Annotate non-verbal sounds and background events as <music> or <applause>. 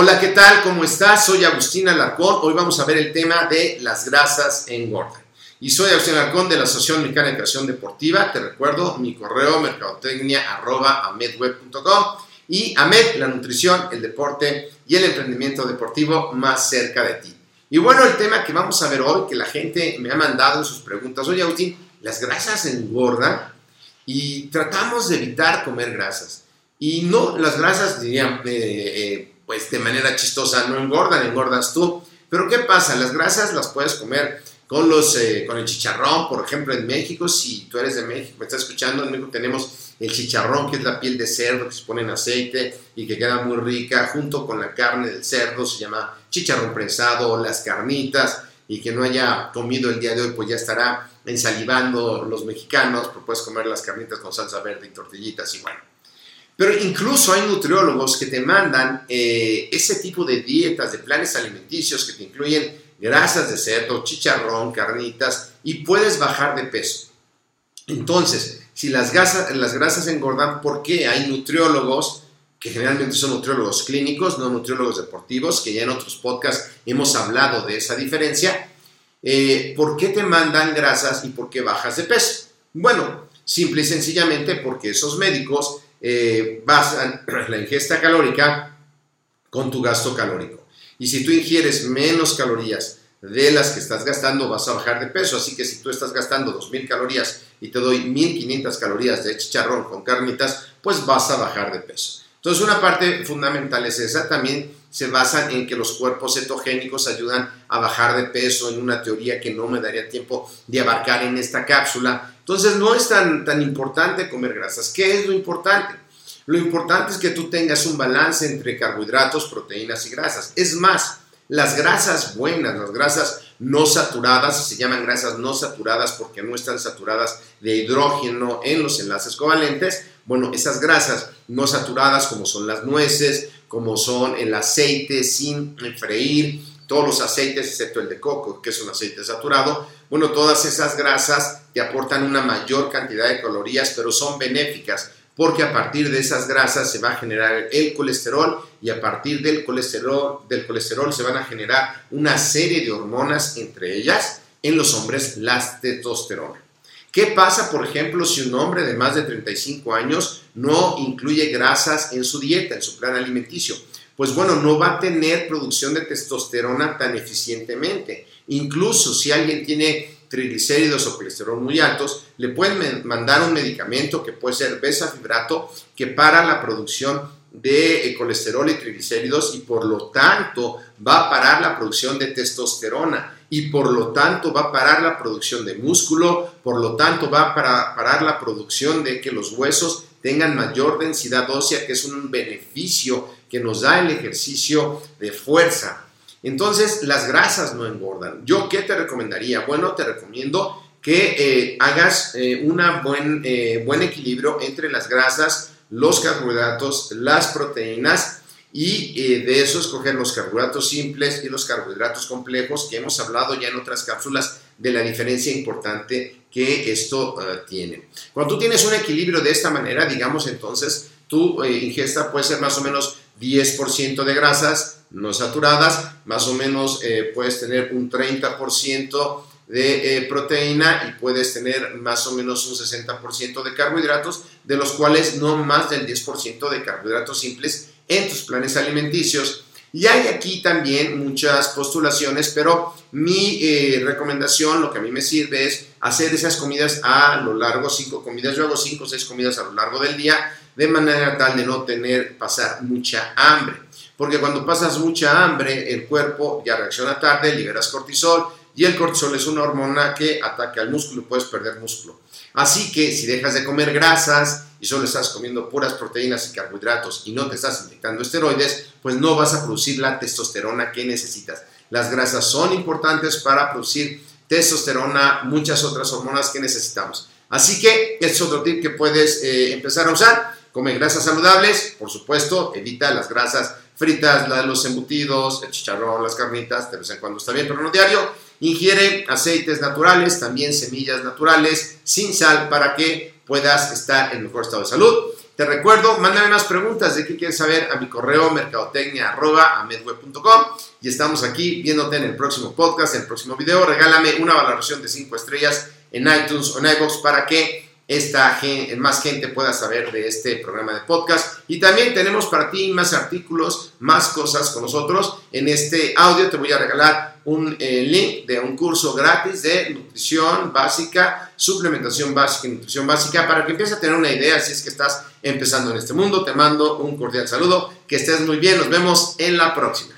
Hola, ¿qué tal? ¿Cómo estás? Soy Agustín Alarcón. Hoy vamos a ver el tema de las grasas engordan. Y soy Agustín Alarcón de la Asociación Mexicana de Creación Deportiva. Te recuerdo mi correo mercadotecnia.amedweb.com y AMED, la nutrición, el deporte y el emprendimiento deportivo más cerca de ti. Y bueno, el tema que vamos a ver hoy, que la gente me ha mandado en sus preguntas, oye Agustín, las grasas engordan y tratamos de evitar comer grasas. Y no, las grasas, dirían, eh, eh, pues de manera chistosa, no engordan, engordas tú. Pero ¿qué pasa? Las grasas las puedes comer con, los, eh, con el chicharrón, por ejemplo, en México, si tú eres de México, me estás escuchando, en México tenemos el chicharrón, que es la piel de cerdo que se pone en aceite y que queda muy rica, junto con la carne del cerdo, se llama chicharrón prensado, las carnitas, y que no haya comido el día de hoy, pues ya estará ensalivando los mexicanos, pues puedes comer las carnitas con salsa verde y tortillitas y bueno. Pero incluso hay nutriólogos que te mandan eh, ese tipo de dietas, de planes alimenticios que te incluyen grasas de cerdo, chicharrón, carnitas y puedes bajar de peso. Entonces, si las grasas, las grasas engordan, ¿por qué? Hay nutriólogos que generalmente son nutriólogos clínicos, no nutriólogos deportivos, que ya en otros podcasts hemos hablado de esa diferencia. Eh, ¿Por qué te mandan grasas y por qué bajas de peso? Bueno, simple y sencillamente porque esos médicos eh, basan <clears throat> la ingesta calórica con tu gasto calórico. Y si tú ingieres menos calorías de las que estás gastando, vas a bajar de peso. Así que si tú estás gastando 2.000 calorías y te doy 1.500 calorías de chicharrón con carnitas, pues vas a bajar de peso. Entonces una parte fundamental es esa. También se basan en que los cuerpos cetogénicos ayudan a bajar de peso en una teoría que no me daría tiempo de abarcar en esta cápsula. Entonces no es tan, tan importante comer grasas. ¿Qué es lo importante? Lo importante es que tú tengas un balance entre carbohidratos, proteínas y grasas. Es más, las grasas buenas, las grasas no saturadas, se llaman grasas no saturadas porque no están saturadas de hidrógeno en los enlaces covalentes. Bueno, esas grasas no saturadas como son las nueces, como son el aceite sin freír, todos los aceites excepto el de coco, que es un aceite saturado, bueno, todas esas grasas te aportan una mayor cantidad de calorías, pero son benéficas porque a partir de esas grasas se va a generar el colesterol y a partir del colesterol, del colesterol se van a generar una serie de hormonas, entre ellas en los hombres la testosterona. ¿Qué pasa, por ejemplo, si un hombre de más de 35 años no incluye grasas en su dieta, en su plan alimenticio? Pues bueno, no va a tener producción de testosterona tan eficientemente. Incluso si alguien tiene triglicéridos o colesterol muy altos, le pueden mandar un medicamento que puede ser besafibrato que para la producción de eh, colesterol y triglicéridos y por lo tanto va a parar la producción de testosterona y por lo tanto va a parar la producción de músculo, por lo tanto va a parar la producción de que los huesos tengan mayor densidad ósea, que es un beneficio que nos da el ejercicio de fuerza. Entonces, las grasas no engordan. ¿Yo qué te recomendaría? Bueno, te recomiendo que eh, hagas eh, un buen, eh, buen equilibrio entre las grasas, los carbohidratos, las proteínas y de eso escoger los carbohidratos simples y los carbohidratos complejos que hemos hablado ya en otras cápsulas de la diferencia importante que esto tiene. Cuando tú tienes un equilibrio de esta manera, digamos entonces, tu ingesta puede ser más o menos 10% de grasas no saturadas, más o menos puedes tener un 30% de eh, proteína y puedes tener más o menos un 60% de carbohidratos, de los cuales no más del 10% de carbohidratos simples en tus planes alimenticios. Y hay aquí también muchas postulaciones, pero mi eh, recomendación, lo que a mí me sirve es hacer esas comidas a lo largo, cinco comidas, yo hago cinco o seis comidas a lo largo del día, de manera tal de no tener, pasar mucha hambre. Porque cuando pasas mucha hambre, el cuerpo ya reacciona tarde, liberas cortisol, y el cortisol es una hormona que ataca al músculo y puedes perder músculo. Así que si dejas de comer grasas y solo estás comiendo puras proteínas y carbohidratos y no te estás inyectando esteroides, pues no vas a producir la testosterona que necesitas. Las grasas son importantes para producir testosterona, muchas otras hormonas que necesitamos. Así que este es otro tip que puedes eh, empezar a usar. Come grasas saludables, por supuesto, evita las grasas fritas, los embutidos, el chicharrón, las carnitas, de vez en cuando está bien, pero no diario Ingiere aceites naturales, también semillas naturales, sin sal, para que puedas estar en mejor estado de salud. Te recuerdo, mándame más preguntas de qué quieres saber a mi correo mercadotecnia.amedweb.com y estamos aquí viéndote en el próximo podcast, en el próximo video. Regálame una valoración de 5 estrellas en iTunes o en para que esta más gente pueda saber de este programa de podcast. Y también tenemos para ti más artículos, más cosas con nosotros. En este audio te voy a regalar un eh, link de un curso gratis de nutrición básica, suplementación básica y nutrición básica para que empieces a tener una idea si es que estás empezando en este mundo. Te mando un cordial saludo, que estés muy bien, nos vemos en la próxima.